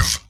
Massive.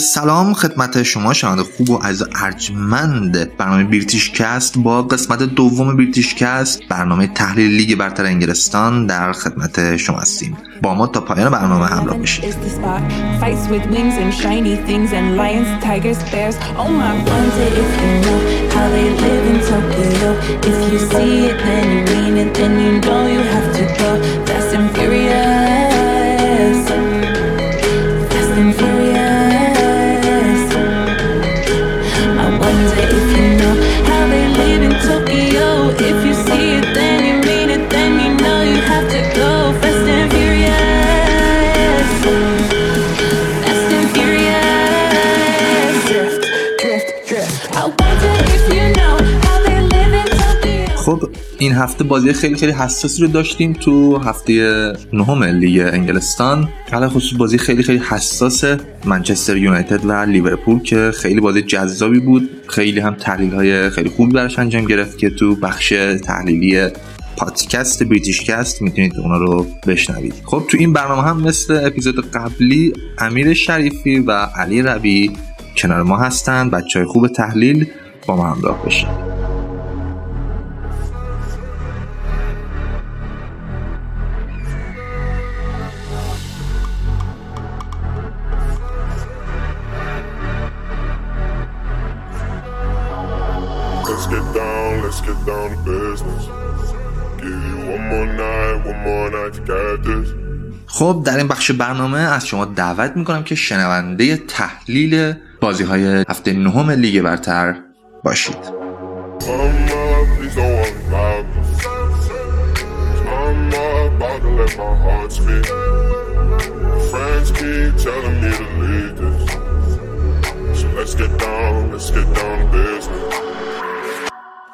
سلام خدمت شما شنونده خوب و عزیز ارجمند برنامه British Cast با قسمت دوم British Cast برنامه تحلیل لیگ برتر انگلستان در خدمت شما هستیم. با ما تا پایان برنامه همراه بشید این هفته بازی خیلی خیلی حساسی رو داشتیم تو هفته نهم لیگ انگلستان. حالا بخصوص بازی خیلی خیلی حساس منچستر یونایتد و لیورپول که خیلی بازی جذابی بود. خیلی هم تحلیل های خیلی خوبی براش انجام گرفت که تو بخش تحلیلی پادکست British Cast می‌تونید اونا رو بشنوید. خب تو این برنامه هم مثل اپیزود قبلی امیر شریفی و علی ربی کنار ما هستن. بچه های خوب تحلیل با ما همراه بشید خب در این بخش برنامه از شما دعوت می‌کنم که شنونده تحلیل بازی های هفته نهم لیگ برتر باشید.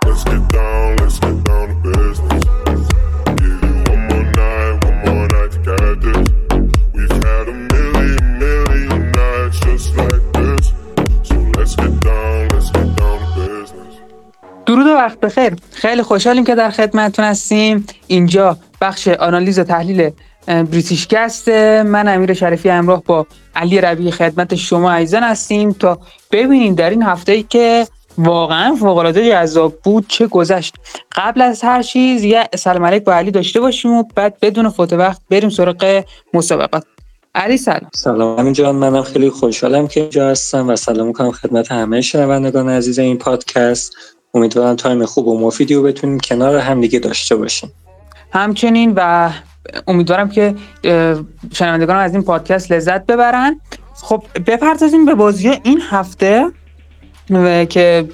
Let's get down, let's get down to business. درود و وقت بخیر. خیلی خوشحالیم که در خدمتتون هستیم. اینجا بخش آنالیز و تحلیل بریتیش گست. من امیر شریفی همراه با علی ربی خدمت شما عزیزان هستیم تا ببینیم در این هفته ای که واقعا فوق‌العاده جذاب بود چه گذشت. قبل از هر چیز یه سلام علیک با علی داشته باشیم و بعد بدون فوت وقت بریم سراغ مسابقات. علی سلام سلام همین جان منم خیلی خوشحالم که اینجا هستم و سلام می‌کنم خدمت همه شنوندگان عزیز این پادکست. امیدوارم تایم خوب و مفیدی رو بتونیم کنار هم دیگه داشته باشیم. همچنین و امیدوارم که شنوندگان از این پادکست لذت ببرن. خب بپردازیم به بازی این هفته و که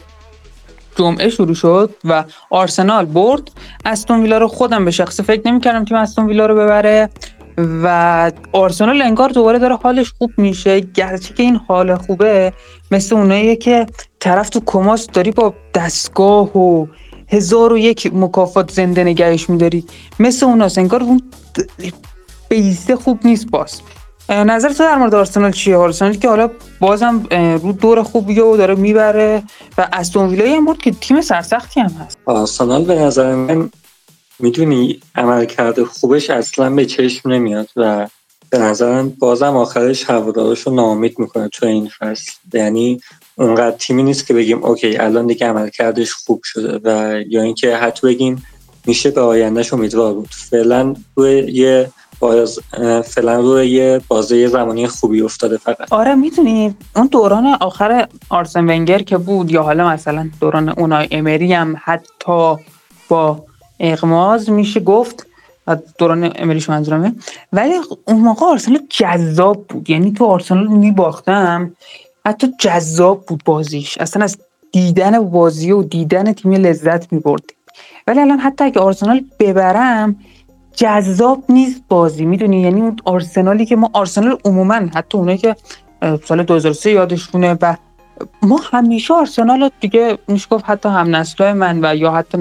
جمعه شروع شد و آرسنال برد. استون ویلا رو خودم به شخصه فکر نمی‌کردم تیم استون ویلا رو ببره. و آرسنال انگار دوباره داره حالش خوب میشه. گرچه که این حال خوبه مثل اوناییه که طرف تو کماس داری با دستگاه و هزار و یک مکافات زنده نگهش میداری. مثل اوناست. انگار اون بیسته خوب نیست باز. نظر تو در مورد آرسنال چیه؟ آرسنال که حالا بازم رو دور خوبیه و داره می‌بره و استون ویلایی هم بود که تیم سرسختی هم هست. آرسنال به نظر من می‌دونی عملکرد خوبش اصلا به چشم نمیاد و به نظرم بازم آخرش هوادارش رو ناامید می‌کنه تو این فصل. یعنی اونقدر تیمی نیست که بگیم اوکی الان دیگه عملکردش خوب شده و یا اینکه حتی بگیم میشه به آیندهش امیدوار بود. فعلا روی یه باز فعلا روی یه بازه زمانی خوبی افتاده فقط. آره می‌دونی اون دوران آخر آرسن ونگر که بود یا حالا مثلا دوران اونای امری هم حتی با اغماز میشه گفت. دوران امریش منظورمه. ولی اون موقع آرسنال جذاب بود. یعنی تو آرسنال میباختم حتی جذاب بود بازیش. اصلا از دیدن بازی و دیدن تیم لذت می‌برد. ولی الان حتی اگه آرسنال ببرم جذاب نیست بازی. می‌دونی؟ یعنی اون آرسنالی که ما آرسنال عموما حتی اونایی که سال 2003 یادشونه و ما همیشه آرسنال دیگه میشه گفت حتی هم نسلای من و یا حتی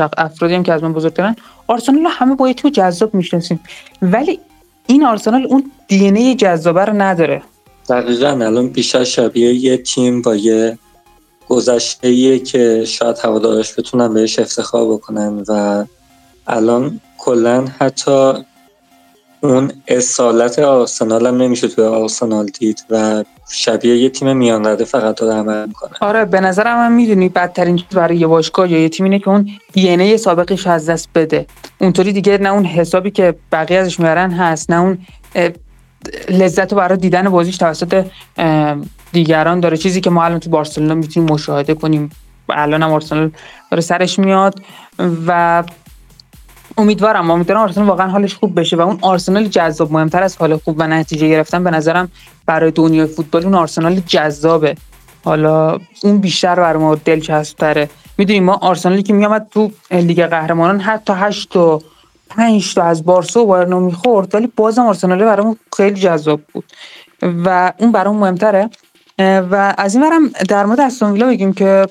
افرادی هم که از من بزرگترن آرسنال همه با تیم جذاب می‌شناسیم. ولی این آرسنال اون دی ای جذابه رو نداره. دقیقا الان بیشتر شبیه یه تیم با یه گذشته که شاید هوادارش بتونن بهش افتخار بکنن و الان کلا حتی اون اصالت آرسنال هم نمیشه توی آرسنال دید و شبیه یه تیم میان رده فقط داره عمل می‌کنه. آره به نظرم هم می‌دونی بدترین چیز برای یه باشگاه یا یه تیم اینه که اون دی سابقش از دست بده. اونطوری دیگه نه اون حسابی که بقیه ازش میارن هست نه اون لذت رو برای دیدن بازیش توسط دیگران داره. چیزی که ما الان تو بارسلونا می‌تونیم مشاهده کنیم. الان هم آرسنال داره سرش میاد و امیدوارم امیدوارم آرسنال واقعا حالش خوب بشه و اون آرسنال جذاب مهمتر از حال خوب و نتیجه گرفتن به نظرم برای دنیای فوتبال اون آرسنال جذابه. حالا اون بیشتر برای ما دلچسب تره می‌دونیم ما آرسنالی که میامد تو لیگ قهرمانان حتی 8 تا 5 تا از بارسا و بایرن می‌خورد ولی بازم آرسنال برامون خیلی جذاب بود و اون برام مهمتره. و از این برم در مورد استون ویلا بگیم که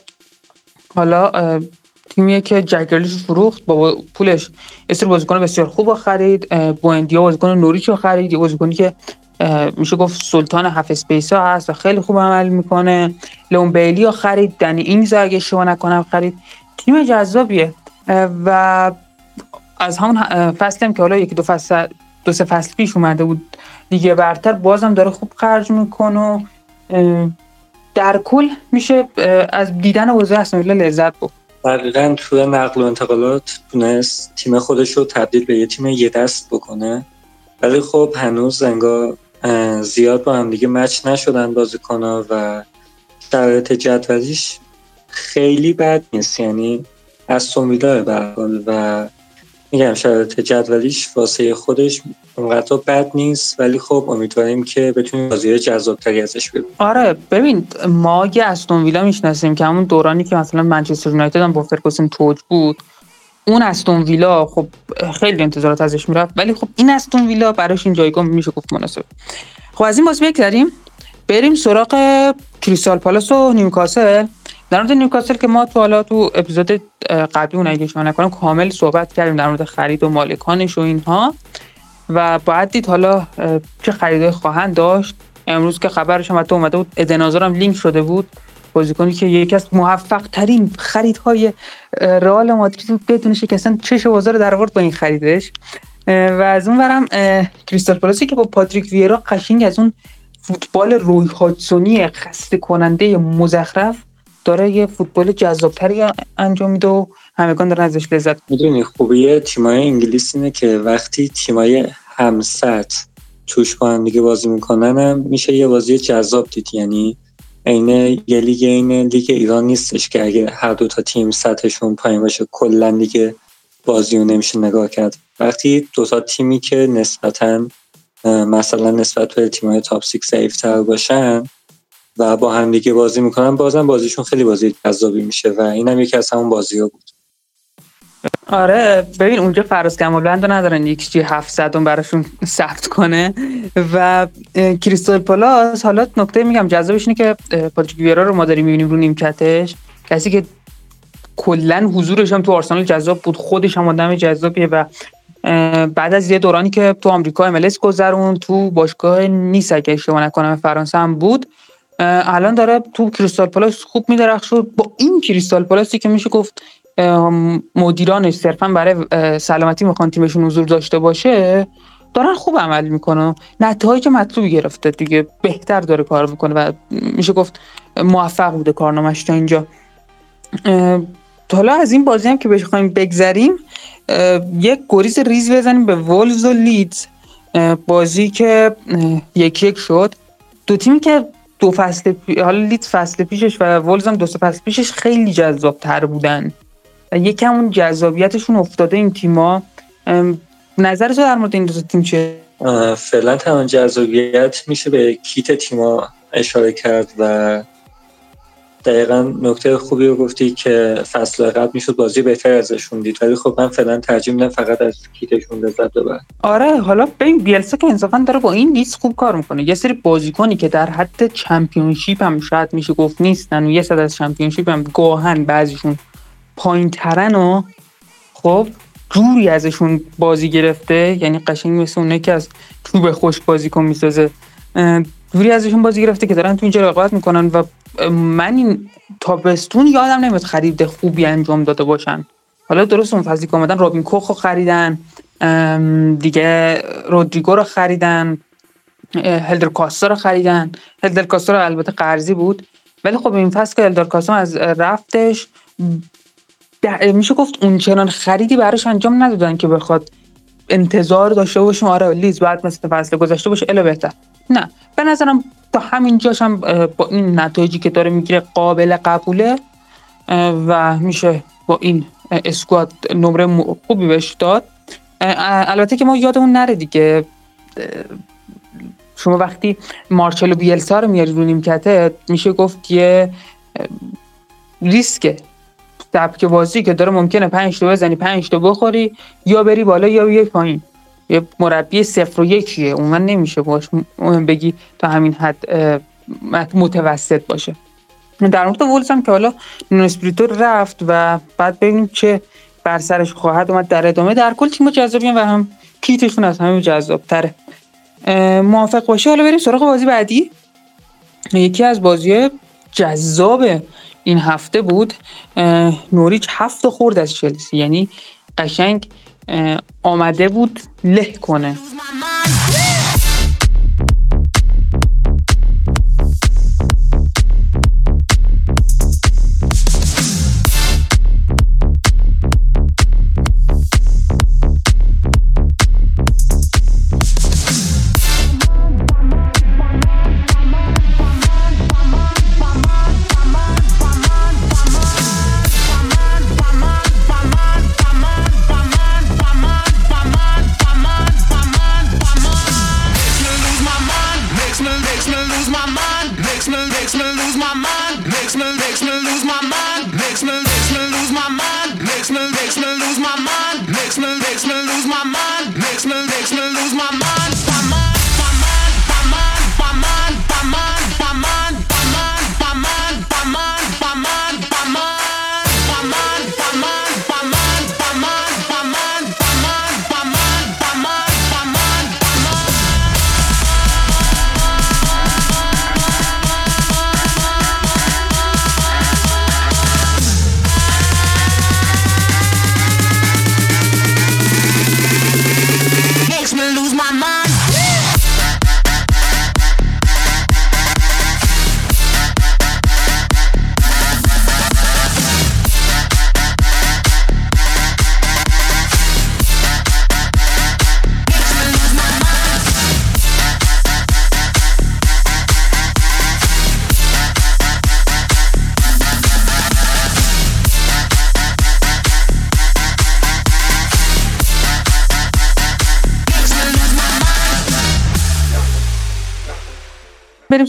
حالا تیمیه که جگرلیش فروخت با پولش استر بازیکن بسیار خوب خرید بوندیا بازیکن نوریچ رو خرید یه بازیکنی که میشه گفت سلطان half space ها هست و خیلی خوب عمل می‌کنه. لئون بیلی رو خرید دنی اینگز اگه اشتباه نکنم خرید. تیم جذابیه. و از همون فصل که حالا یکی دو فصل دو سه فصل پیش اومده بود لیگ برتر بازم داره خوب خرج می‌کنه در کل میشه از دیدن اوضاع اصلا لذت برد دقیقا توی نقل و انتقالات تونست تیم خودش رو تبدیل به یه تیم یه دست بکنه. ولی خب هنوز زنگا زیاد با هم دیگه مچ نشدن بازیکنها و شرایط جدولیش خیلی بد نیست. یعنی از سومیدار برحال و میگم شرایط جدولیش واسه خودش اونقدر بد نیست ولی خب امیدواریم که بتونیم بازی جذابتری ازش ببینیم. آره ببین ما یه استون ویلا می‌شناسیم که همون دورانی که مثلا منچستر یونایتد هم با فرگوسن توج بود اون استون ویلا خب خیلی انتظارات ازش می‌رفت ولی خب این استون ویلا براش این جایگاه میشه گفت مناسب. خب از این بازی بگذریم بریم سراغ کریستال پالاس و نیوکاسل. در مورد نیوکاسل که ما تو حالا تو اپیزود قبلی اون اگه شما نکنم کامل صحبت کردیم در مورد خرید و مالکانش و اینها. و باید دید حالا چه خریدای خواهند داشت. امروز که خبرش هم تو اومده بود ادنازار هم لینک شده بود. بازیکنی که یکی از موفق ترین خریدهای رئال مادرید بدون شکستن چش بازار در آورد با این خریدش. و از اون برم کریستال پالاسی که با پاتریک ویرا قشنگ از اون فوتبال روی هاتسونی خسته کننده مزخرف داره یه فوتبال جذابتری انجام میده و همگان دارن ازش لذت می‌دونی خوبی تیمای انگلیس اینه که وقتی تیمای همسط. توش با هم دیگه بازی می‌کنن هم میشه یه بازی جذاب دید. یعنی عین یه لیگ این لیگ ایران نیستش که اگه هر دو تا تیم سطحشون پایین باشه کلا دیگه بازی رو نمیشه نگاه کرد. وقتی دو تا تیمی که نسبتا مثلا نسبت به تیمای تاپ 6 ضعیفتر باشن و با هم دیگه بازی می‌کنن بازم بازیشون خیلی بازی جذابی میشه و اینم یکی از همون بازی ها بود. آره ببین اونجا فراز کمال ندارن یک چی 700 براشون ثبت کنه. و کریستال پالاس حالا نکته میگم جذابش اینه که پاتریک رو ما داریم می‌بینیم رو نیمکتش. کسی که کلا حضورش هم تو آرسنال جذاب بود خودش هم آدم جذابیه و بعد از یه دورانی که تو آمریکا ام گذروند تو باشگاه نیس اگه اشتباه نکنم فرانسه هم بود. الان داره تو کریستال پالاس خوب میدرخشه با این کریستال پالاسی که میشه گفت مدیرانش صرفا برای سلامتی می‌خوان تیمشون حضور داشته باشه دارن خوب عمل می‌کنه نتایج مطلوبی گرفته دیگه بهتر داره کار می‌کنه و میشه گفت موفق بوده کارنامش تا اینجا. حالا از این بازی هم که بخوایم بگذریم یک گریز ریز بزنیم به وولز و لیدز. بازی که یک یک شد. دو تیمی که دو فصل پی... حالا لیدز فصل پیشش و وولز هم دو فصل پیشش خیلی جذاب تر بودن. یکم اون جذابیتشون افتاده این تیما نظر تو در مورد این دو تیم چیه؟ فعلا تمام جذابیت میشه به کیت تیما اشاره کرد و دقیقا نکته خوبی رو گفتی که فصل قبل می‌شد بازی بهتر ازشون دید. ولی خب من فعلا ترجیح میدم فقط از کیتشون لذت ببرم آره حالا ببین بیلسا که انصافا داره با این لیست خوب کار می‌کنه. یه سری بازیکنی که در حد چمپیونشیپ هم شاید میشه گفت نیستن. و یه صد از چمپیونشیپ هم گاهن بعضیشون پایین ترن و خب جوری ازشون بازی گرفته یعنی قشنگ مثل اونه که از چوب خوش بازیکن می‌سازه. جوری ازشون بازی گرفته که دارن تو اینجا رقابت می‌کنن و من این تابستون یادم نمیاد خرید خوبی انجام داده باشن. حالا درست اون فصلی که آمدن رابین کوخ رو خریدن دیگه رودریگو رو خریدن هلدر کاستا رو خریدن. هلدر کاستا رو البته قرضی بود. ولی خب این فصل که هلدر کاستا از رفتش میشه گفت اون چنان خریدی براش انجام ندادن که بخواد انتظار داشته باشیم آره لیز بعد مثل فصل گذشته باشه الا بهتر. نه به نظرم تا همین هم با این نتایجی که داره می‌گیره قابل قبوله و میشه با این اسکواد نمره خوبی بهش داد. البته که ما یادمون نره دیگه شما وقتی مارچلو بیلسا رو میاری رو نیمکته میشه گفت یه ریسکه. سبک بازی که داره ممکنه 5 تا بزنی 5 تا بخوری یا بری بالا یا بیای پایین. یه مربی صفر و یکیه. اون نمیشه باش بگی تا همین حد متوسط باشه. در مورد وولز هم که حالا نونسپریتو رفت و بعد ببینیم چه بر سرش خواهد اومد در ادامه. در کل تیم جذابی و هم کیتشون از همه جذاب تره موافق باشه. حالا بریم سراغ بازی بعدی. یکی از بازی جذاب این هفته بود نوریچ هفت خورد از چلسی. یعنی قشنگ آمده بود له کنه.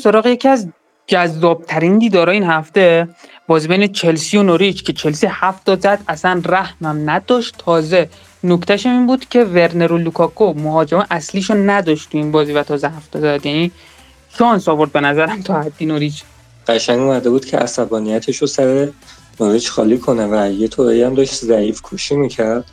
سراغ یکی از جذابترین دیدارا این هفته بازی بین چلسی و نوریچ که چلسی هفت زد اصلا رحمم نداشت. تازه نکتهش این بود که ورنر و لوکاکو مهاجم اصلیشو نداشت تو این بازی و تازه هفت زد. یعنی شانس آورد به نظرم تا حدی نوریچ. قشنگ اومده بود که عصبانیتش رو سر نوریچ خالی کنه و یه طوری هم داشت ضعیف کوشی می‌کرد.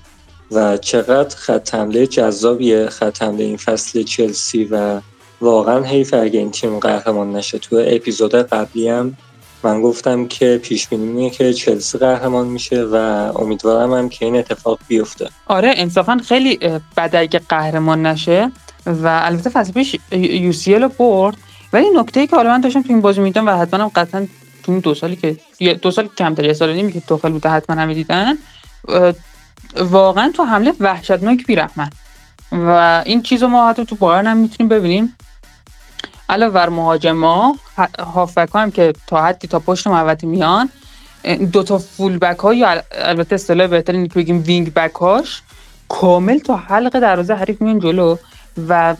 و چقدر خط حمله جذابیه خط حمله این فصل چلسی و واقعا حیف اگه این تیم قهرمان نشه. تو اپیزود قبلی هم من گفتم که پیش بینی که چلسی قهرمان میشه و امیدوارم هم که این اتفاق بیفته. آره انصافا خیلی بده اگه قهرمان نشه و البته فصل پیش یو سی رو برد. ولی نکته ای که حالا من داشتم تو این بازی میدم و حتما هم قطعا تو دو سالی که دو سال کمتر یه سال نیمی که توخل بوده حتما همه دیدن واقعا تو حمله وحشتناک بیرحمن و این چیزو ما حتی تو بایرن هم می‌تونیم ببینیم. علاوه بر مهاجما هافبک هم که تا حدی تا پشت محوطه میان دو تا فول بک ها یا البته اصطلاح بهتر اینه که بگیم وینگ بک هاش کامل تا حلقه دروازه حریف میان جلو و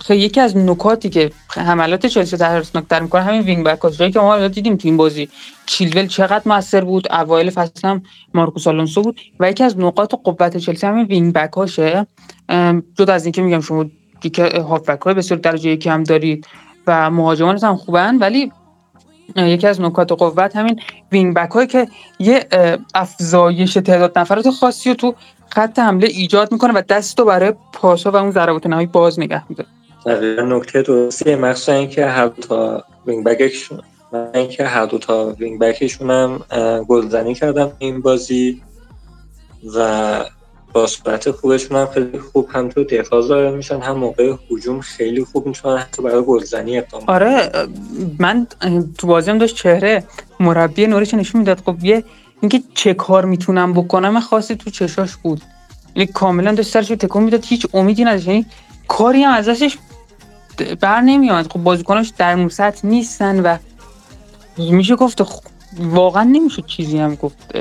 خیلی یکی از نکاتی که حملات چلسی ترسناکتر می‌کنه همین وینگ بک هاش جایی که ما دیدیم تو این بازی چیلول چقدر موثر بود اوایل فصل هم مارکوس آلونسو بود و یکی از نقاط قوت چلسی همین وینگ بک هاشه جدا از اینکه میگم شما که هافبک های بسیار درجه یکی هم دارید و مهاجمان هم خوبن ولی یکی از نکات قوت همین وینگ بک هایی که یه افزایش تعداد نفرات خاصی رو تو خط حمله ایجاد می‌کنه و دست رو برای پاسا و اون ضربات نهایی باز نگه میداره. دقیقا نکته درستی مخصوصا اینکه هر تا وینگ بکشون اینکه هر دو تا وینگ بکشون هم گلزنی کردم این بازی و با خوبشون هم خیلی خوب هم تو دفاع ظاهر میشن هم موقع هجوم خیلی خوب می‌تونن حتی برای گلزنی اقدام آره من تو بازی هم داشت چهره مربی نورش نشون می‌داد. خب یه اینکه چه کار می‌تونم بکنم خاصی تو چشاش بود. یعنی کاملا داشت سرش تکون می‌داد هیچ امیدی نداشت. یعنی کاری هم ازش بر نمیاد خب بازیکناش در اون نیستن و میشه گفت خب واقعا نمیشه چیزی هم گفت.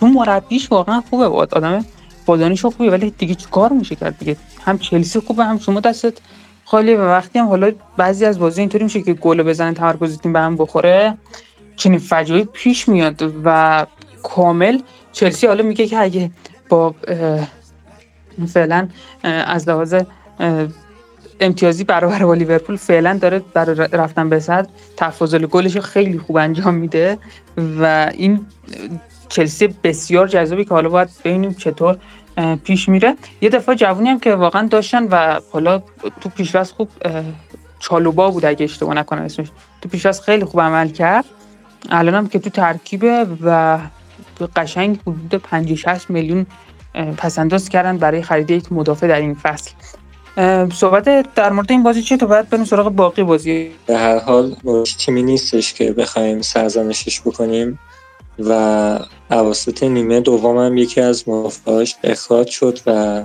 تو مربیش واقعا خوبه. آدم بازانیش خوبه ولی دیگه کار میشه کرد دیگه؟ هم چلسی خوبه هم شما دستت خالی و وقتی هم حالا بعضی از بازی اینطوری میشه که گل بزنن تمرکز تیم به هم بخوره چنین فجایعی پیش میاد و کامل چلسی حالا میگه که اگه با فعلا از لحاظ امتیازی برابر با لیورپول فعلا داره برای رفتن به صدر تفاضل گلش خیلی خوب انجام میده و این چلسی بسیار جذابی که حالا باید ببینیم چطور پیش میره. یه دفعه جوونی هم که واقعا داشتن و حالا تو پیشواز خوب چالوبا بود اگه اشتباه نکنم اسمش. تو پیشواز خیلی خوب عمل کرد. الان هم که تو ترکیبه و قشنگ حدود 50 60 میلیون پسنداز کردن برای خرید یک مدافع در این فصل. صحبت در مورد این بازی چیه؟ تو باید بریم سراغ باقی بازی. به هر حال تیمی نیستش که بخوایم سرزنشش بکنیم و اواسط نیمه دوم هم یکی از مدافعاش اخراج شد و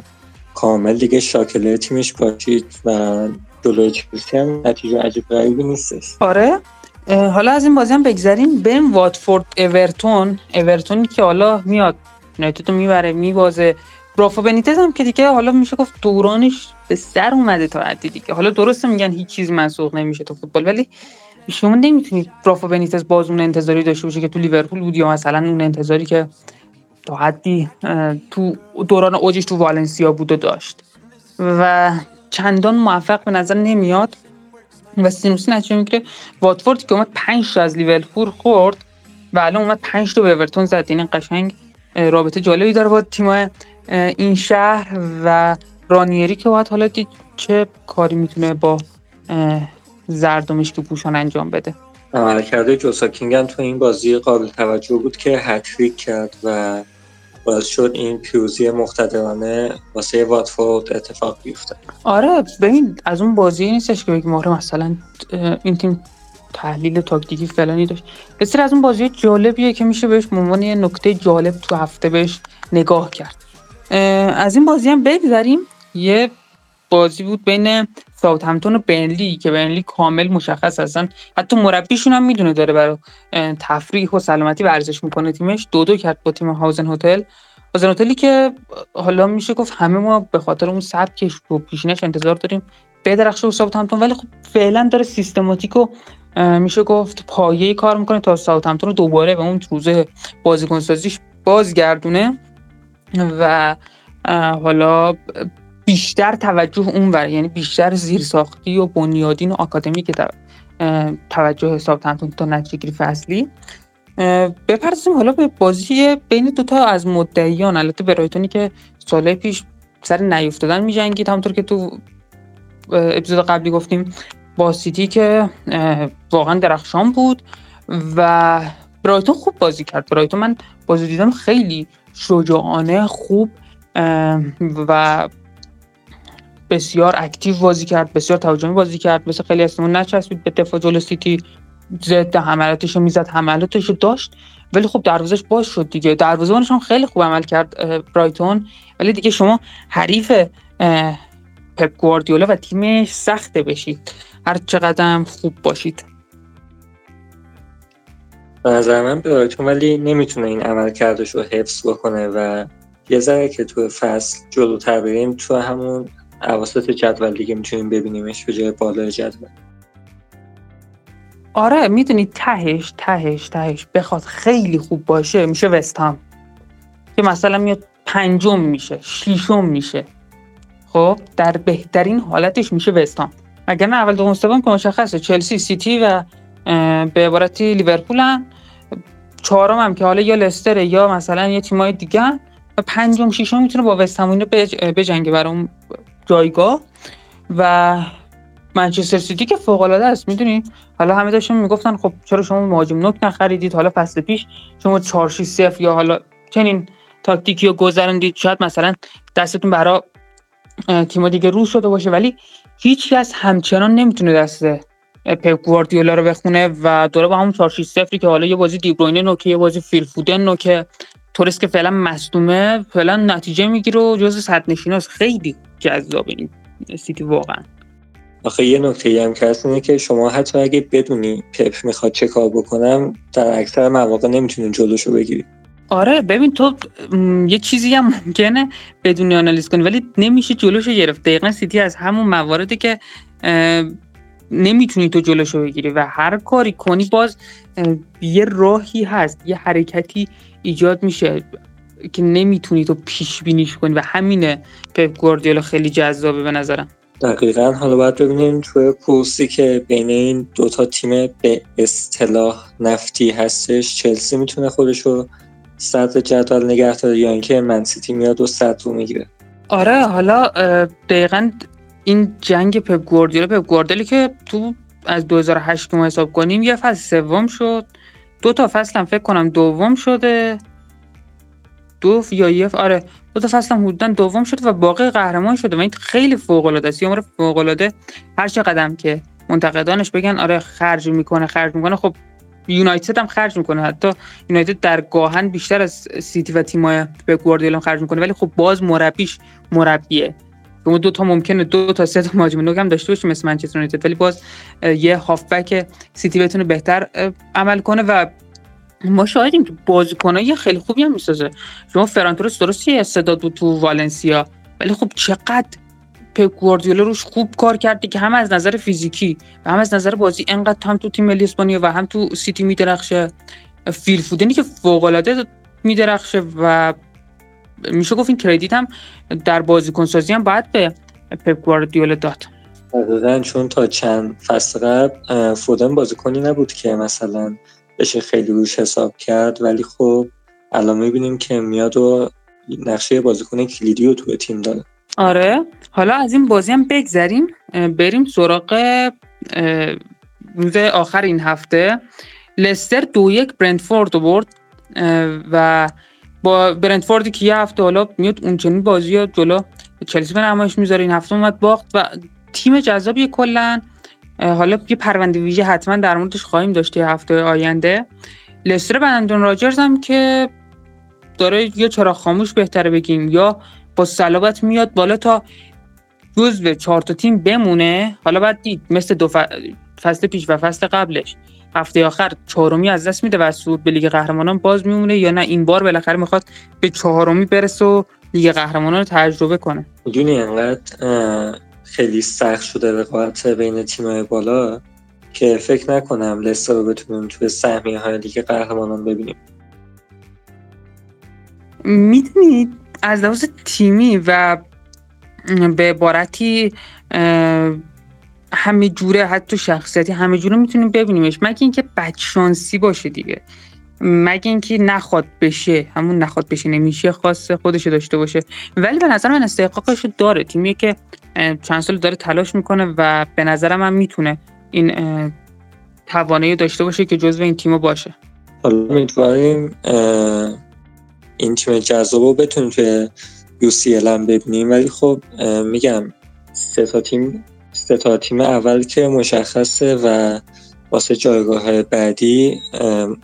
کامل دیگه شاکله تیمش پاشید و جلوی چلسی هم نتیجه عجیب غریبی نیستش. آره. حالا از این بازی هم بگذریم بریم واتفورد اورتون. اورتونی که حالا میاد یونایتد می‌بره میبازه. رافا بنیتز هم که دیگه حالا میشه گفت دورانش به سر اومده تا حدی دیگه. حالا درسته میگن هیچ چیز مسوق نمیشه تو فوتبال ولی شما نمی‌تونید رافا بنیتز باز اون انتظاری داشته باشه که تو لیورپول بود یا مثلا اون انتظاری که تا حدی تو دوران اوجش تو والنسیا بود و داشت. و چندان موفق به نظر نمیاد. و سینوسی نتیجه می‌گیره. واتفورد که اومد 5 از لیورپول خورد و الان اومد 5 تا به اورتون زد. یعنی قشنگ رابطه جالبی داره با تیم این شهر و رانیری که باید حالا چه کاری می‌تونه با زرد که پوشان انجام بده. عملکرد جوسا کینگ هم تو این بازی قابل توجه بود که هتریک کرد و باعث شد این پیروزی مقتدرانه واسه واتفورد اتفاق بیفته. آره ببین از اون بازی نیستش که بگیم آره مثلا این تیم تحلیل تاکتیکی فلانی داشت. بسیار از اون بازی جالبیه که میشه بهش عنوان یه نکته جالب تو هفته بهش نگاه کرد. از این بازی هم بگذریم. یه بازی بود بین همتون و برنلی که برنلی کامل مشخص هستن. حتی مربیشون هم می‌دونه داره برای تفریح و سلامتی ورزش می‌کنه تیمش. دو دو کرد با تیم هاوزن هتل. هاوزن هتلی که حالا میشه گفت همه ما به خاطر اون سبکش و پیشینش انتظار داریم. بدرخشه و همتون ولی خب فعلا داره سیستماتیک و میشه گفت پایه کار می‌کنه تا همتون رو دوباره به اون روزه بازیکن سازیش بازگردونه. و حالا بیشتر توجه اونور یعنی بیشتر زیرساختی و بنیادین و آکادمی که توجه حساب تنتون تا نتیجه فصلی. بپرسیم حالا به بازی بین دوتا از مدعیان. البته برایتونی که ساله پیش سر نیفتادن میجنگید. همونطور که تو اپیزود قبلی گفتیم با سیتی که واقعا درخشان بود و برایتون خوب بازی کرد. برایتون من بازی دیدم خیلی شجاعانه خوب و بسیار اکتیو بازی کرد بسیار تهاجمی بازی کرد. مثل خیلی اسمون نچسبید به دفاع جلو سیتی ضد حملاتش رو می‌زد حملاتش رو داشت. ولی خب دروازش باز شد دیگه. دروازه‌بانش هم خیلی خوب عمل کرد برایتون. ولی دیگه شما حریف پپ گواردیولا و تیمش سخته بشید. هر چقدر خوب باشید. به نظر من برایتون ولی نمی‌تونه این عمل کردش رو حفظ بکنه و یه ذره که تو فصل جلوتر بریم تو همون عواسط جدول دیگه می‌تونیم ببینیمش به جای بالای جدول. آره می‌دونی تهش تهش تهش بخواد خیلی خوب باشه میشه وستام که مثلا میاد پنجم میشه شیشم میشه. خب در بهترین حالتش میشه وستام اگر نه؟ اول دوم سوم که مشخصه. چلسی سیتی و به عبارتی لیورپول هم چهارم هم که حالا یا لستر یا مثلا یه تیمای دیگه و پنجم ششم می‌تونه با وستهم بجنگه برای اون جایگاه و منچستر سیتی که فوق العاده است می‌دونی؟ حالا همه داشتن می‌گفتن خب چرا شما مهاجم نوک نخریدید؟ حالا فصل پیش شما 4 6 0 یا حالا چنین تاکتیکی رو گذروندید شاید مثلا دستتون برا تیم دیگه رو شده باشه ولی هیچ کس همچنان نمی‌تونه دست پپ گواردیولا رو بخونه و داره با همون 4 6 0 که حالا یه بازی دیبروینه نوکه یه بازی فیل فودن نوکه. تورس که فعلا مصدومه فعلا نتیجه می‌گیره و جز صدر نشیناست خیلی جذاب این سیتی واقعا. آخه یه نکته هم که هست اینه که شما حتی اگه بدونی پپ می‌خواد چه کار بکنم در اکثر مواقع نمی‌تونین جلوشو بگیری. آره ببین تو یه چیزی هم ممکنه بدون آنالیز کنی ولی نمیشه جلوشو گرفت. دقیقا سیتی از همون مواردی که نمی‌تونی تو جلوشو بگیری و هر کاری کنی باز یه راهی هست یه حرکتی ایجاد میشه. که نمی‌تونی تو پیش بینیش کنی و همینه پپ گواردیولا خیلی جذابه به نظرم. دقیقا. حالا باید ببینیم توی کورسی که بین این دوتا تیم به اصطلاح نفتی هستش چلسی می‌تونه خودشو صدر جدول نگه داره یا اینکه منسیتی میاد و صدر رو می‌گیره. آره حالا دقیقا این جنگ پپ گواردیولا پپ گواردیولا که تو از 2008 که ما حساب کنیم یه فصل سوم شد. دو تا فصل هم فکر کنم دوم شده. دو یا یه آره. دو تا فصل هم حدودا دوم شده و باقی قهرمان شده و این خیلی فوق العاده است. یه فوق العاده هر چه قدم که منتقدانش بگن آره خرج می‌کنه خرج می‌کنه. خب یونایتد هم خرج می‌کنه. حتی یونایتد در گاهن بیشتر از سیتی و تیمای به گواردیولا خرج می‌کنه. ولی خب باز مربیش مربیه. شما دو تا ممکنه دو تا سه تا مهاجم نوک هم داشته باشیم مثل منچستر یونایتد. ولی باز یه هافبک سیتی بتونه بهتر عمل کنه و ما شاهدیم که بازیکنای خیلی خوبی هم می‌سازه. شما فران تورس درست یه استعداد بود تو والنسیا. ولی خب چقدر پپ گواردیولا روش خوب کار کرده که هم از نظر فیزیکی و هم از نظر بازی انقدر هم تو تیم ملی اسپانیا و هم تو سیتی میدرخشه. فیل فودنی که فوق العاده میدرخشه و میشه گفت این کردیت هم در بازیکن سازی هم باید به پپ گواردیولا داد. دقیقا چون تا چند فصل قبل فودن بازیکنی نبود که مثلا بشه خیلی روش حساب کرد ولی خب الان می‌بینیم که میاد و نقشه بازیکن کلیدی رو توی تیم داره. آره. حالا از این بازی هم بگذریم. بریم سراغ روز آخر این هفته. لستر دو یک برندفورد برد و با برندفوردی که یه هفته حالا میاد اونچنین بازی ها جلو چلسی به نمایش می‌ذاره. این هفته اومد باخت و تیم جذابی کلا. حالا یه پرونده ویژه حتما در موردش خواهیم داشت هفته آینده. لستر بندون راجرز هم که داره یا چرا خاموش بهتره بگیم یا با صلابت میاد بالا تا جزو چهار تا تیم بمونه. حالا بعد دید مثل دو فصل پیش و فصل قبلش. هفته آخر چهارمی از دست میده و صعود به لیگ قهرمانان باز میمونه یا نه این بار بالاخره می‌خواد به چهارمی برسه و لیگ قهرمانان رو تجربه کنه. می‌دونی انقدر خیلی سخت شده رقابت بین تیم‌های بالا که فکر نکنم لستر رو بتونیم توی سهمیه های لیگ قهرمانان ببینیم. می‌دونید از لحاظ تیمی و به عبارتی همه جوره حتی شخصیتی همه جوره می‌تونیم ببینیمش. مگه اینکه بدشانسی باشه دیگه. مگه اینکه نخواد بشه همون نخواد بشه نمیشه خاص خودش داشته باشه. ولی به نظر من استحقاقش داره. تیمی که چند سال داره تلاش می‌کنه و به نظرم هم می‌تونه این توانایی داشته باشه که جزو این تیمو باشه. حالا امیدواریم این تیم جذاب رو بتونیم توی UCL هم ببینیم. ولی خب میگم سه تا تیم سه تا تیم اول که مشخصه و واسه جایگاه بعدی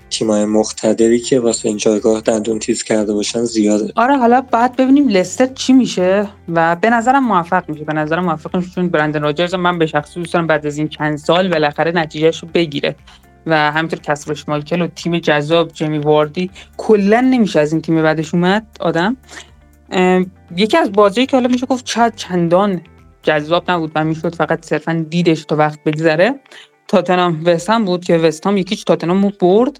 تیمای مختدری که واسه این جایگاه دندون تیز کرده باشن زیاده. آره حالا بعد ببینیم لستر چی میشه و به نظرم موفق میشه. به نظرم موفق میشه چون برندن راجرز من به شخصی دوست دارم بعد از این چند سال بالاخره نتیجهش رو بگیره. و همینطور کسپر اشمایکل و تیم جذاب جیمی واردی کلا نمیشه از این تیم بدش اومد آدم. یکی از بازی که حالا میشه گفت چند چندان جذاب نبود و می‌شد فقط صرفا دیدش تا وقت بگذره. تاتنام وستهم بود که وستهم یک هیچ تاتنام برد.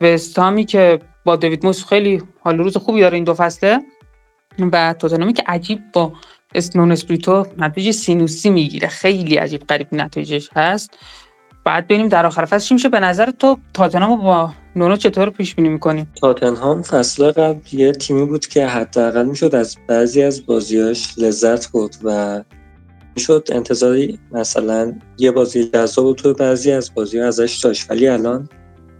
وستهامی که با دیوید مویس خیلی حال روز خوبی داره این دو فصله. و تاتنامی که عجیب با نونو اسپریتو نتیجه سینوسی می‌گیره. خیلی عجیب غریب نتیجهش هست. بعد ببینیم در آخر فصل میشه. به نظر تو تاتنهام با نونو چطور پیش بینی می‌کنیم تاتنهام فصل قبل یه تیمی بود که حداقل می‌شد از بعضی از بازیاش لذت بود و می‌شد انتظاری مثلا یه بازی جذاب تو بعضی از بازی ازش داشت ولی الان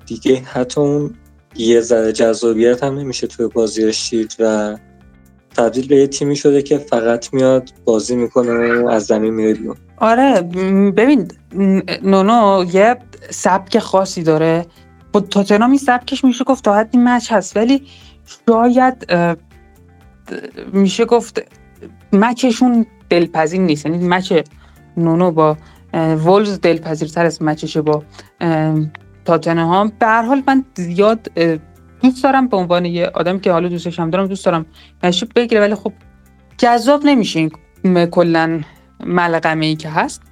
دیگه حتی اون یه ذره جذابیت هم نمیشه توی بازیاش دید و تبدیل به یه تیمی شده که فقط میاد بازی می‌کنه و از زمین بیرون. آره ببین نونو یه سبک خاصی داره. با تاتنام این سبکش میشه گفت تا حدی مچ هست ولی شاید میشه گفت مچشون دلپذیر نیست. یعنی مچ نونو با وولز دلپذیرتر از مچشه با تاتنهام. به هر حال من زیاد دوست دارم به عنوان یه آدم که حالا دوستش هم دارم دوست دارم نشیب بگیره ولی خب جذاب نمیشه این کلا ملغمه ای که هست.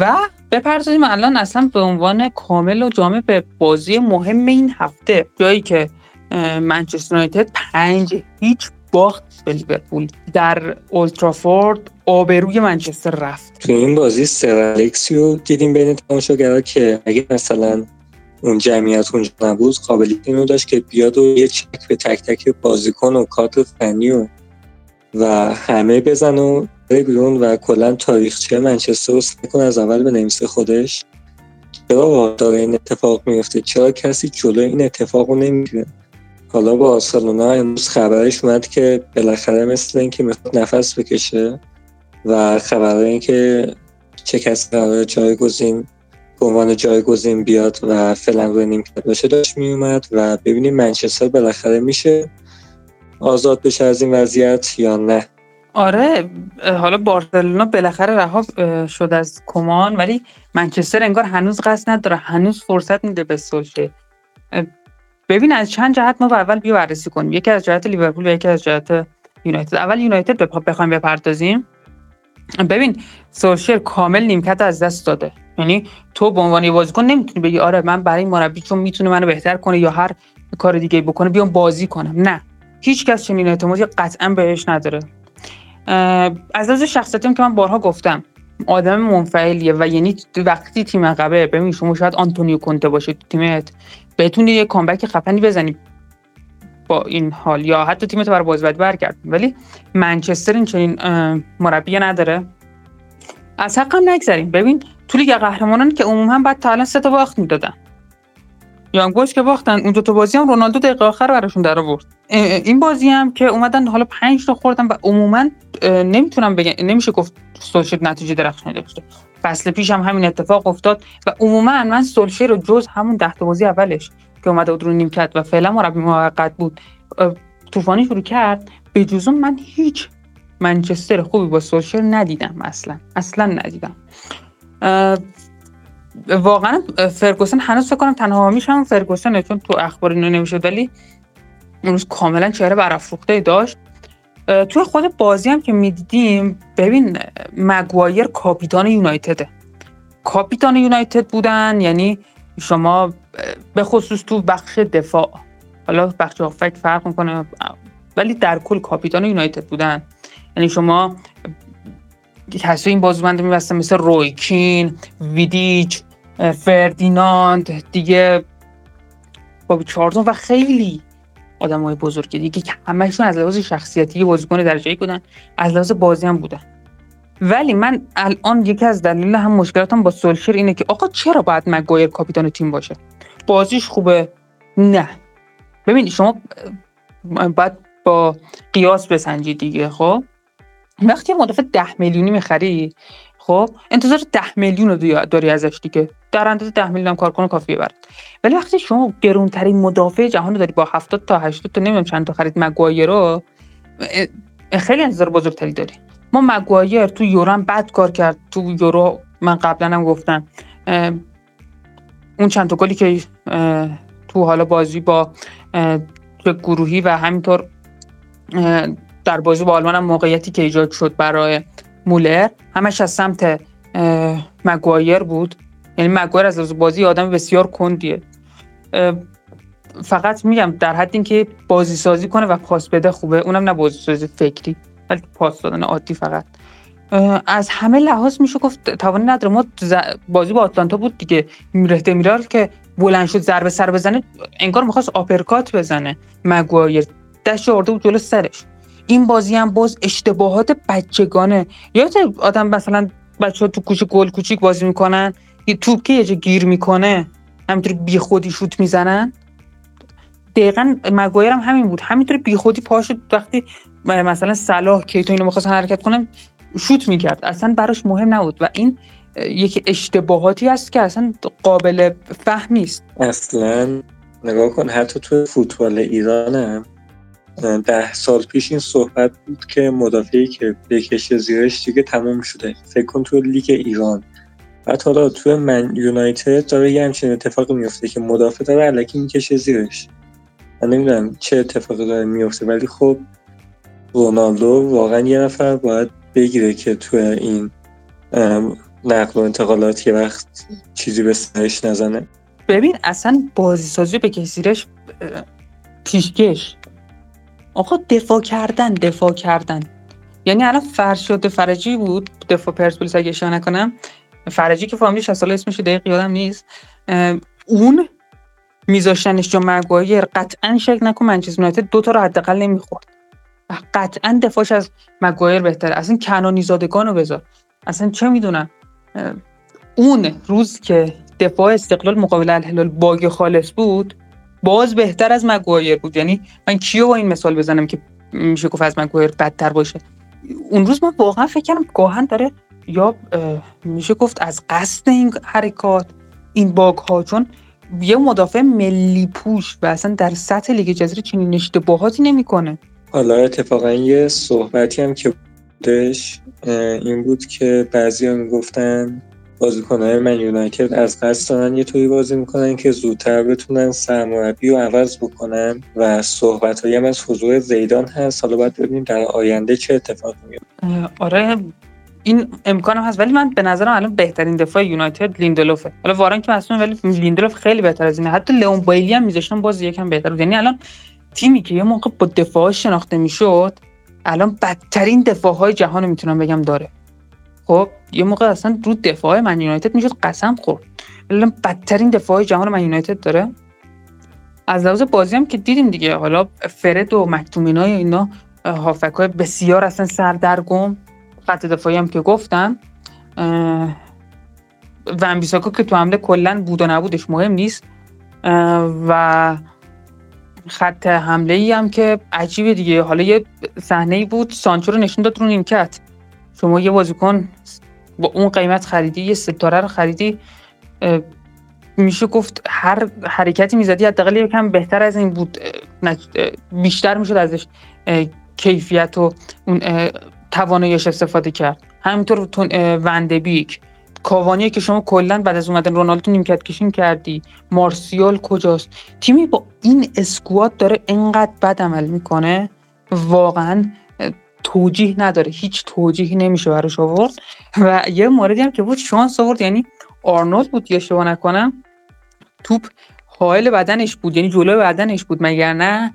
و بپردازیم الان اصلا به عنوان کامل و جامع به بازی مهم این هفته. جایی که منچستر یونایتد پنج هیچ باخت به لیورپول. در اولترافورد آبروی منچستر رفت. تو این بازی سرالکسیو دیدیم بین تماشاگرها که اگه مثلا اون جمعیت اونجا نبود قابلیت اینو داشت که بیاد و یه چک به تک تک بازیکن و کادر فنی و و همه بزن و بیرون و کلا تاریخچه منچستر رو کنه از اول به نمیسه خودش. چرا داره این اتفاق میفته چرا کسی جلو این اتفاق رو نمی‌گیره؟ حالا با آرسلونا امروز خبرش اومد که بالاخره مثل اینکه می‌خواد نفس بکشه و خبر که چه کسی قرار جایگزین به عنوان جایگزین بیاد و فعلا روی نیمکت باشه داشت میومد و ببینیم منچستر بالاخره میشه آزاد بشه از این وضعیت یا نه. آره حالا بارسلونا بالاخره رها شد از کمان ولی منچستر انگار هنوز قصد نداره هنوز فرصت میده به سولشه ببین از چند جهت ما اول بیا بررسی کنیم. یکی از جهت لیورپول و یکی از جهت یونایتد. اول یونایتد بخوایم بپردازیم. ببین سولشر کامل نیمکت از دست داده. یعنی تو به عنوان بازیکن نمی‌تونی بگی آره من برای مربی چون می‌تونه منو بهتر کنه یا هر کار دیگه بکنه بیام بازی کنم. نه. هیچ کس چنین اعتمادی قطعا بهش نداره. از از شخصیتیم که من بارها گفتم آدم منفعلیه و یعنی وقتی تیم عقبه ببین شما شاید آنتونیو کنته باشه تیمت. بتونی یه کامبک خفنی بزنی با این حال. یا حتی تیمت برای بازی برگرد ولی منچستر این چنین مربی نداره. از حقم نگذریم. ببین تو لیگ قهرمانان که عموما بعد تا الان سه تا باخت می‌دادن. یا گوش که باختن اون دو تا بازی هم رونالدو دقیقه آخر براشون در آورد. این بازی هم که اومدن حالا 5 تا خوردن و عموما نمی‌تونم بگم نمیشه گفت سولشر نتیجه درخشانی داشته. فصل پیش هم همین اتفاق افتاد و عموما من سولشر رو جز همون ده بازی اولش که اومده بود رو نیمکت و فعلا مربی موقت بود طوفانی شروع کرد. به جزم من هیچ منچستر خوبی با سولشر ندیدم اصلا. اصلا ندیدم. واقعا فرگوسن هنوز فکر کنم تنها حامیش هم فرگوسنه چون تو اخبار اینو نمی‌شد ولی اون روز کاملا چهره برافروخته داشت. توی خود بازی هم که می‌دیدیم ببین مگوایر کاپیتان یونایتده. کاپیتان یونایتد بودن یعنی شما به خصوص تو بخش دفاع. حالا بخش آفک فرق می‌کنه ولی در کل کاپیتان یونایتد بودن. یعنی شما کسی این بازوبند میبستن مثل رویکین ویدیچ فردیناند دیگه بابی چارتون و خیلی آدم های بزرگی دیگه که همهشون از لحاظ شخصیتی بازیکن درجه بودن از لحاظ بازی هم بودن. ولی من الان یکی از دلیل هم مشکلاتم با سولشر اینه که آقا چرا باید مگایر کاپیتان تیم باشه؟ بازیش خوبه؟ نه. ببین شما باید با قیاس بسنجید دیگه خب؟ وقتی مدافع ده میلیونی می‌خری خب؟ انتظار ده میلیون رو داری ازش دیگه. در اندازه ده میلیون هم کار کنه کافیه برات. ولی وقتی شما گرونترین مدافع جهان رو داری با 70 تا 80 تا نمی‌دونم چند تا خرید مگوایر رو خیلی انتظار بزرگتری داری. ما مگوایر تو یورو بد کار کرد. تو یورو من قبلا هم گفتم. اون چند تا گلی که تو حالا بازی با گروهی و همینطور در بازی با آلمان هم موقعیتی که ایجاد شد برای مولر همش از سمت مگوایر بود. یعنی مگوایر از بازی آدم بسیار کندیه. فقط میگم در حد اینکه بازی سازی کنه و پاس بده خوبه. اونم نه بازی سازی فکری بلکه پاس دادن عادی فقط. از همه لحاظ میشه گفت توانی نداره. ما بازی با آتلانتا بود دیگه. رهده میرال که بلند شد ضربه سر بزنه انگار می‌خواست آپرکات بزنه. مگوایر دست آورده بود جلو سرش. این بازی هم باز اشتباهات بچگانه. یا آدم مثلا بچه تو کوچه گل کوچیک بازی می‌کنن یه توپ که یه گیر می‌کنه همینطوری بی خودی شوت می‌زنن. دقیقا مگایر هم همین بود. همینطوری بی خودی پاشو وقتی مثلا صلاح کیتو اینو می‌خواستن حرکت کنم شوت می‌کرد. اصلا براش مهم نبود و این یک اشتباهاتی است که اصلا قابل فهم نیست. اصلا نگاه کن حتی تو فوتبال ایران ده سال پیش این صحبت بود که مدافعی که بکشه زیرش دیگه تموم شده. فکر کن تو لیگ ایران. بعد حالا تو من یونایتد داره یه همچین اتفاقی میفته که مدافع داره علکی می‌کشه زیرش. من نمی‌دونم چه اتفاقی داره میفته ولی خب رونالدو واقعا یه نفر باید بگیره که تو این نقل و انتقالات یه وقت چیزی به سرش نزنه. ببین اصلا بازی سازی به کسیرش پیشکش. آقا دفاع کردن دفاع کردن. یعنی الان فرشاد فرجی بود دفاع پرسپولیس اگه اشاره نکنم. فرجی که فامیلی 60 ساله اسمش دقیق یادم نیست. اون میذاشتنش جا مگوایر. قطعا شک نکن منچستر یونایتد دو تا رو حداقل نمی‌خورد. قطعا دفاعش از مگوایر بهتره. اصلا کنانی زادگان رو بذار. اصلا چه می‌دونم. اون روز که دفاع استقلال مقابل الهلال باگ خالص بود باز بهتر از مگوایر بود. یعنی من کیو با این مثال بزنم که میشه گفت از مگوایر بدتر باشه؟ اون روز من واقعا فکر کردم گاهن داره یا میشه گفت از قصد این حرکات این باگ ها چون یه مدافع ملی پوش و اصلا در سطح لیگ جزیره چنین اشتباهاتی نمی‌کنه. حالا اتفاقا یه صحبتی هم که بودش این بود که بعضی هم می‌گفتن بازیکنهای من یونایتد از قصد دارن یه طوری بازی می‌کنن که زودتر بتونن سرمربی رو عوض بکنن و صحبت هم از حضور زیدان هست. حالا باید ببینیم در آینده چه اتفاقی میفته آره این امکان هست ولی من به نظرم الان بهترین دفاع یونایتد لیندلوفه حالا وارن که مثلا ولی لیندلوف خیلی بهتر از اینه. حتی لئون بایلی هم میذاشتن باز یکم بهتر بود. یعنی الان تیمی که یه موقع با دفاع شناخته می‌شد الان بدترین دفاع های جهان رو می‌تونم بگم داره. خب یه موقع اصلا رو دفاع من یونایتد می‌شد قسم خورد. الان بدترین دفاع جهان من یونایتد داره. از لحاظ بازی هم که دیدیم دیگه حالا فرد و مکتومینای اینا هافک های بسیار اصلا سردرگم. خط دفاعی هم که گفتم و بیساکا که تو حمله کلا بود و نبودش مهم نیست. و خط حمله ای هم که عجیبه دیگه. حالا یه صحنه ای بود سانچو رو نشون داد رو نیمکت. شما یه بازیکن با اون قیمت خریدی یه ستاره رو خریدی میشه گفت هر حرکتی می‌زدی حداقل یکم بهتر از این بود. بیشتر می‌شد ازش کیفیت و اون تواناییش استفاده کرد. همینطور وندبیک کاوانی که شما کلا بعد از اومدن رونالدو نیمکت کشین کردی. مارسیال کجاست؟ تیمی با این اسکواد داره انقدر بد عمل می‌کنه. واقعا توجیه نداره. هیچ توجیهی نمیشه براش آورد. و یه موردی هم که بود شانس آورد یعنی آرنولد بود یا اشتباه نکنم توپ حائل بدنش بود. یعنی جلوی بدنش بود. مگر نه؟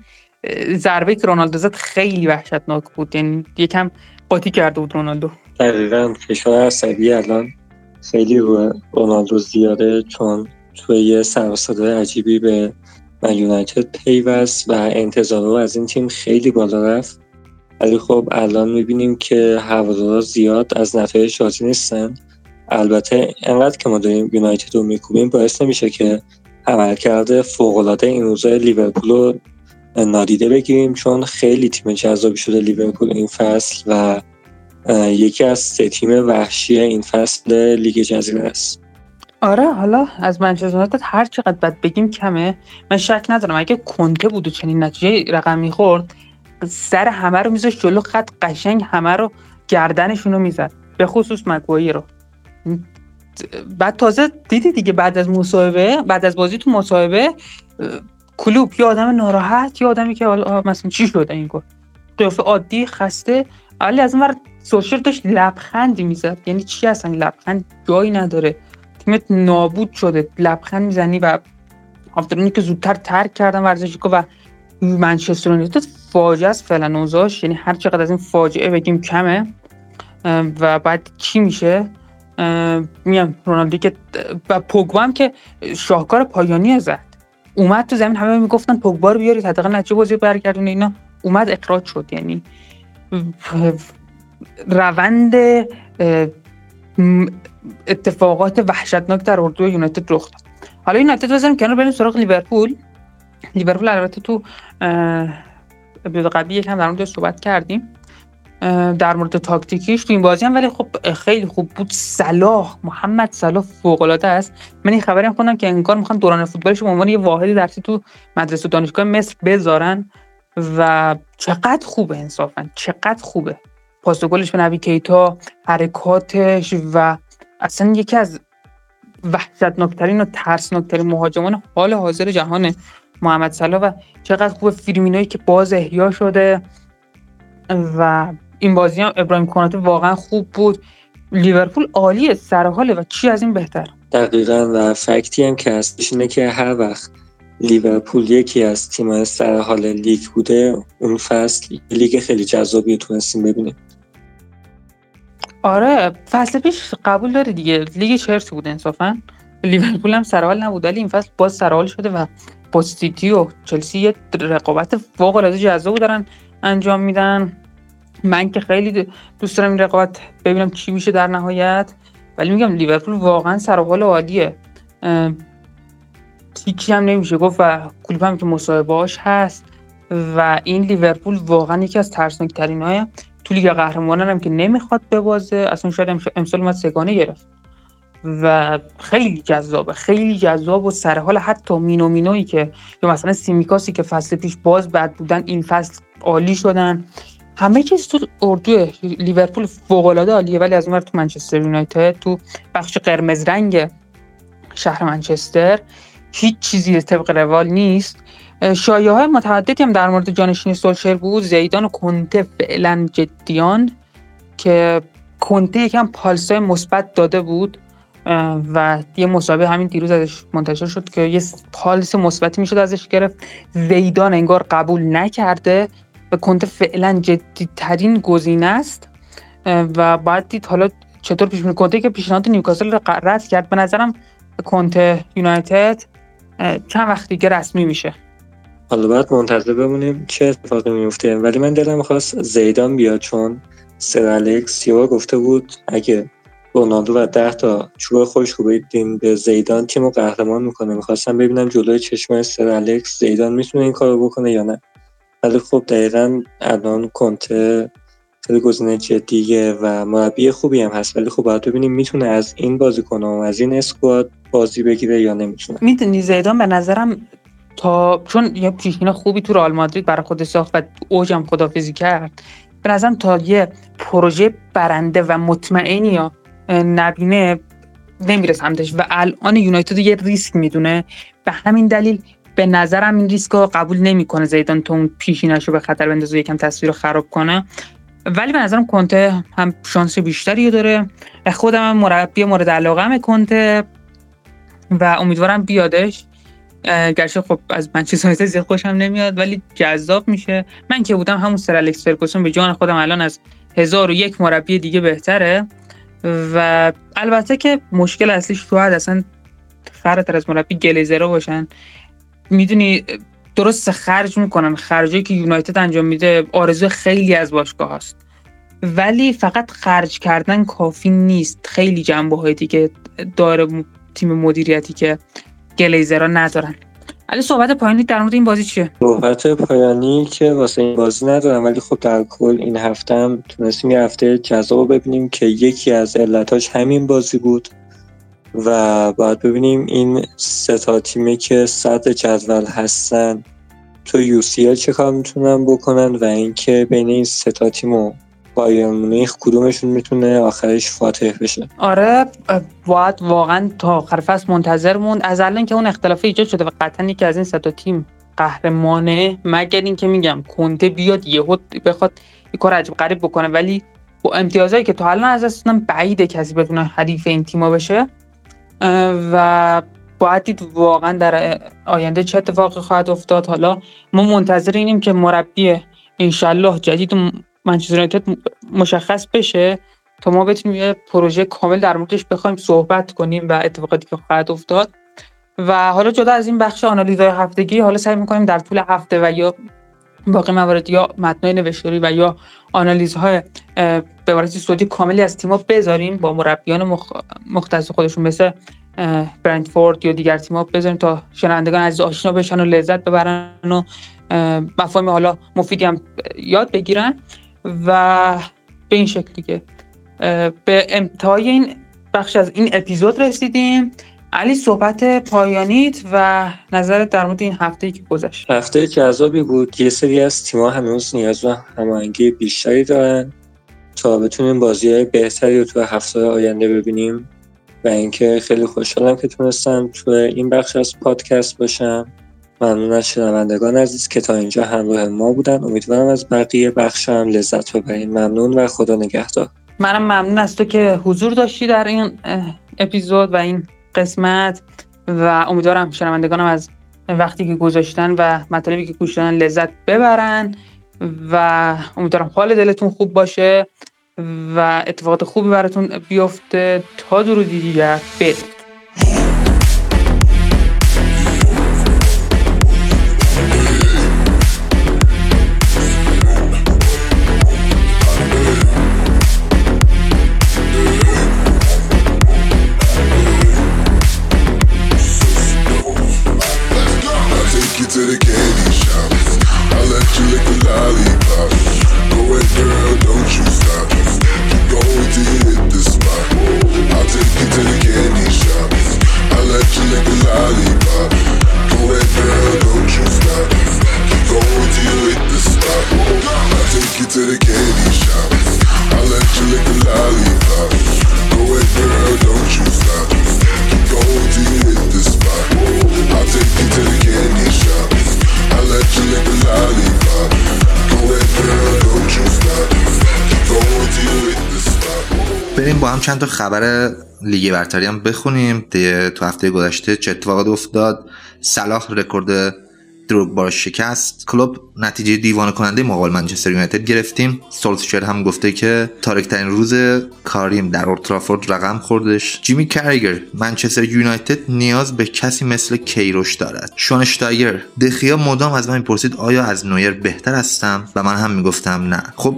ضربه که رونالدو زد خیلی وحشتناک بود. یعنی یکم قاطی کرده بود رونالدو. دقیقا. فشار عصبی الان خیلی رو رونالدو زیاده چون توی یه سر عجیبی به و یونایتد پیوست و انتظار از این تیم خیلی بالا رفت. ولی خب الان می‌بینیم که هوادارا زیاد از نتایج راضی نیستن. البته انقدر که ما داریم یونایتد رو میکوبیم باعث نمیشه که عملکرد فوقالعاده این روزا لیورپول رو نادیده بگیریم چون خیلی تیم جذابی شده لیورپول این فصل و یکی از سه تیم وحشی این فصل لیگ جزیره است. آره حالا از منچستر یونایتد هر چقدر بد بگیم کمه. من شک ندارم. اگه کنته بود و چنین نتیجه رقم می‌خورد سر همه رو میذاشت جلو خط قشنگ همه رو گردنشون رو می‌زد. به خصوص مگوایی رو. بعد تازه دیدی دیگه بعد از مصاحبه بعد از بازی تو مصاحبه کلوب یه آدم ناراحت یه آدمی که مثلا چی شده این گفت قیافه عادی خسته. ولی از اون سوشر داشت لبخندی می‌زد. یعنی چی اصلا؟ لبخند جایی نداره. تیمت نابود شده. لبخند می‌زنی و آفترونی که زودتر ترک کردن ورزشیکو و منچستر یونایتد فاجعه است فعلا اوضاعش. یعنی هر چقدر از این فاجعه بگیم کمه. و بعد کی میشه؟ میام رونالدو که و پوگبا هم که شاهکار پایانی زد. اومد تو زمین همه می‌گفتن پوگبا رو بیارید حداقل نتیجه بازی برگردونه اینا. اومد اخراج شد. یعنی روند اتفاقات وحشتناک در اردو یونایتد رخ داد. حالا یونایتد بزنیم کنار بریم سراغ لیورپول. لیورپول البته تو اپیزود قبلی یکم در مورد صحبت کردیم در مورد تاکتیکیش تو این بازی هم ولی خب خیلی خوب بود. صلاح محمد صلاح فوق العاده است. من این خبری هم خوندم که انگار می‌خوان دوران فوتبالش به عنوان یه واحدی درسی تو مدرسه دانشگاه مصر بذارن و چقدر خوبه انصافا چقدر خوبه. پاس گلش به نبی کیتا حرکاتش و اصلا یکی از وحشتناکترین و ترسناکترین مهاجمان حال حاضر جهانه محمد صلاح و چقدر خوب فیرمینوی که باز احیا شده. و این بازی هم ابراهیم کناته واقعا خوب بود. لیورپول عالیه سر حاله و چی از این بهتر؟ دقیقا و fact ی هم که هستش اینه که هر وقت لیورپول یکی از تیم سر حال لیگ بوده اون فصل لیگ خیلی جذابی تونستیم ببینیم. آره فصل پیش قبول داره دیگه. لیگ چلسی بود انصافا. لیورپول هم سرحال نبود ولی این فصل باز سرحال شده و با سیتی و چلسی یه رقابت فوق العاده جذاب دارن انجام میدن. من که خیلی دوست دارم این رقابت ببینم چی میشه در نهایت. ولی میگم لیورپول واقعا سر حال عالیه. هیچی هم نمیشه گفت و کلوب هم که مصاحبهاش هست و این لیورپول واقعا یکی از ترسناک ترین های تو لیگ قهرمانان هم که نمی‌خواد ببازه. اصلا شاید امسال اومد سگانه گرفت. و خیلی جذابه خیلی جذاب و سر حال حتی مینو مینوی که یا مثلا سیمیکاسی که فصل پیش باز بد بودن این فصل عالی شدن. همه چیز تو اردو لیورپول فوق العاده عالیه ولی از اون تو منچستر یونایتد تو بخش قرمز رنگ شهر منچستر هیچ چیزی طبق روال نیست. شایعه های متعددی هم در مورد جانشین سولشر بود. زیدان و کنته فعلا جدیان که کنته یکم پالسای مثبت داده بود. و یه مسابقه همین دیروز ازش منتشر شد که یه پالس مثبتی می‌شد ازش گرفت. زیدان انگار قبول نکرده. و کنته فعلا جدیترین گزینه است. و بعد دید حالا چطور پیش میره. کنته که پیشنهاد نیوکاسل رو رد کرد. به نظرم کنته یونایتد چند وقت دیگه رسمی میشه. حالا باید منتظر بمونیم چه اتفاقی میفته. ولی من دلم خواست زیدان بیاد چون سر الکس گفته بود اگه رونالدو و ده تا چوب خوش بدیم به زیدان تیم رو قهرمان می‌کنه. می‌خواستم ببینم جلوی چشم سر الکس زیدان می‌تونه این کارو بکنه یا نه. ولی خب دقیقا الان کنته خیلی گزینه جدیه و مربی خوبی هم هست. ولی خب باید ببینیم می‌تونه از این بازیکن و از این اسکواد بازی بگیره یا نمی‌تونه. می‌دونی زیدان به نظرم تا چون یه پیشین خوبی تو رئال مادرید برای خود ساخت و اوجم خدافیزی کرد. به نظرم تا یه پروژه برنده و مطمئنی یا نبینه نمیره سمتش و الان یونایتد یه ریسک می‌دونه. به همین دلیل به نظرم این ریسک رو قبول نمی‌کنه زیدان تو اون پیشینش رو به خطر بندازه یکم تصویر رو خراب کنه. ولی به نظرم کنته هم شانس بیشتری داره. خودم هم مربی مورد علاقه هم کنته و امیدوارم بیادش. گرچه خب از منچستر یونایتد زیاد خوشم نمیاد ولی جذاب میشه. من که بودم همون سر الکس فرگوسون به جان خودم الان از هزار و یک مربی دیگه بهتره. و البته که مشکل اصلیش تو اصلا فراتر از مربی گلیزرا باشن. می‌دونی درست خرج می‌کنن خرجی که یونایتد انجام میده آرزو خیلی از باشگاه هست ولی فقط خرج کردن کافی نیست. خیلی جنبه های دیگه داره تیم مدیریتی که گلیزرها ندارن. علی صحبت پایانی در مورد این بازی چیه؟ صحبت پایانی که واسه این بازی ندارم ولی خب در کل این هفته هم تونستیم یه هفته جذاب ببینیم که یکی از علتاش همین بازی بود و باید ببینیم این سه تا تیمی که صدر جدول هستن تو یو سی چه کار می‌تونن بکنن و اینکه بین این سه تا تیم بایرن مونیخ کدومشون می‌تونه آخرش فاتح بشه؟ آره باید واقعا تا آخر فصل منتظر موند از الان که اون اختلاف ایجاد شده و قطعا یکی از این سه تیم قهرمانه مگر اینکه میگم کنته بیاد یهو بخواد یه کار عجیب غریب بکنه. ولی با امتیازهایی که تا الان از دست بعید کسی بتونه حریف این تیما بشه. و باید دید واقعا در آینده چه اتفاقی خواهد افتاد. حالا ما منتظر اینیم که مربی انشالله جدید منچستر یونایتد مشخص بشه تا ما بتونیم یه پروژه کامل در موردش بخوایم صحبت کنیم و اتفاقاتی که خواهد افتاد. و حالا جدا از این بخش آنالیزهای هفتگی حالا سعی می‌کنیم در طول هفته و یا باقی موارد یا متنای نوشتاری و یا آنالیزهای به عبارتی صوتی کاملی از تیم‌ها بذاریم با مربیان مخ... مختص خودشون مثل برندفورد یا دیگر تیم‌ها بذاریم تا شنوندگان عزیز آشنا بشن و لذت ببرن و مفاهیم حالا مفیدی هم یاد بگیرن. و به این شکلی که به انتهای این بخش از این اپیزود رسیدیم. علی صحبت پایانیت و نظرت در مورد این هفته که گذشت. هفته جذابی بود. یه سری از تیم‌ها هنوز نیاز به هماهنگی بیشتری دارن تا بتونیم بازی های بهتری رو تو هفته آینده ببینیم. و اینکه خیلی خوشحالم که تونستم تو این بخش از پادکست باشم. ممنون از شنوندگان عزیز که تا اینجا همراه ما بودن. امیدوارم از بقیه بخش هم لذت ببرین. ممنون و خدا نگهدار. منم ممنون از تو که حضور داشتی در این اپیزود و این قسمت و امیدوارم شنوندگانم از وقتی که گذاشتن و مطالبی که گوش دادن لذت ببرن و امیدوارم حال دلتون خوب باشه و اتفاقات خوبی براتون بیفته. تا درودی دیگر بدید چند تا خبر لیگ برتری هم بخونیم. تو هفته گذشته چه اتفاقات افتاد؟ صلاح رکورد دروگبا شکست. کلوپ نتیجه دیوانه کننده مقابل منچستر یونایتد گرفتیم. سولسچر هم گفته که تاریکترین روز کاریم در اولدترافورد رقم خوردش. جیمی کرگر منچستر یونایتد نیاز به کسی مثل کیروش دارد. شواین‌اشتایگر دخیا مدام از من می‌پرسید آیا از نویر بهتر هستم؟ و من هم می‌گفتم نه. خب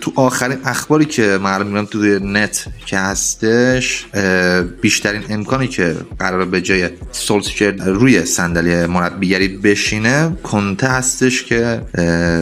تو آخرین اخباری که معلوم میرم تو نت که هستش بیشترین امکانی که قرار به جای سولسچر روی صندلی مربیگری بشینه کنته هستش که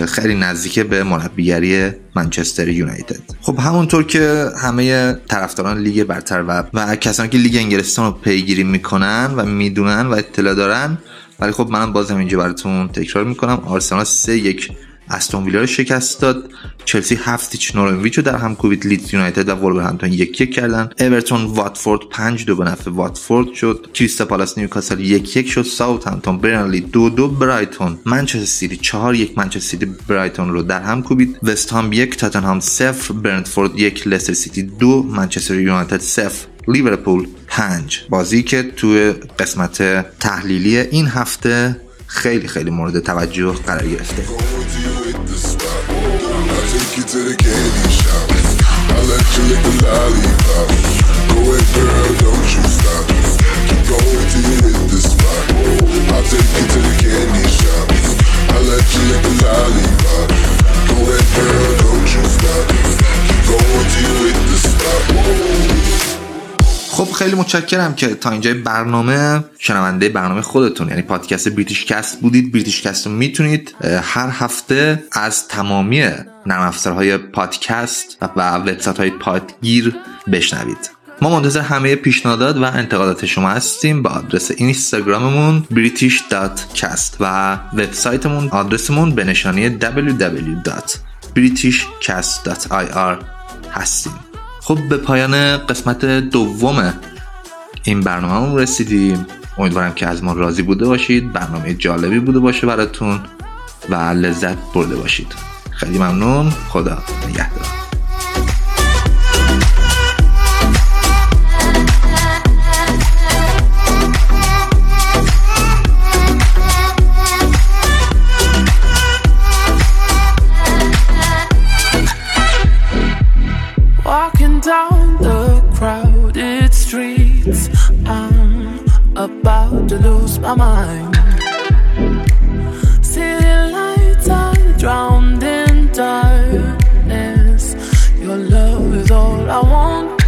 خیلی نزدیک به مربیگری منچستر یونایتد. خب همونطور که همه طرفداران لیگ برتر و و کسانی که لیگ انگلستان رو پیگیری می‌کنن و می‌دونن و اطلاع دارن ولی خب منم باز هم اینجا براتون تکرار می‌کنم آرسنال سه یک استون ویلا رو شکست داد. چلسی هفت هیچ نورویچ رو در هم کوبید. لیدز یونایتد و ولورهمپتون یک یک کردن. اورتون واتفورد 5 دو به نفع واتفورد شد. کریستال پالاس نیوکاسل یک یک شد. ساوثهمپتون برنلی دو دو. برایتون منچستر سیتی 4 یک. منچستر سیتی برایتون رو در هم کوبید. وست هم یک. تاتنهام صفر. برنتفورد یک. لستر سیتی دو. منچستر یونایتد صفر. لیورپول 5 بازی که توی قسمت تحلیلی این هفته خیلی خیلی مورد توجه قرار گرفته. خب خیلی متشکرم که تا اینجای برنامه شنونده برنامه خودتون یعنی پادکست بریتیش کست بودید بریتیش کست رو می‌تونید هر هفته از تمامی نرم افزارهای پادکست و وبسایت های پادگیر بشنوید. ما منتظر همه پیشنهادات و انتقادات شما هستیم با آدرس اینستاگراممون british.cast و وبسایتمون آدرسمون به نشانی www.britishcast.ir هستیم. خب به پایان قسمت دوم این برنامه رسیدیم. امیدوارم که از ما راضی بوده باشید برنامه جالبی بوده باشه براتون و لذت برده باشید. خیلی ممنون. خدا نگهدار. To lose my mind. City lights are drowned in darkness. Your love is all I want.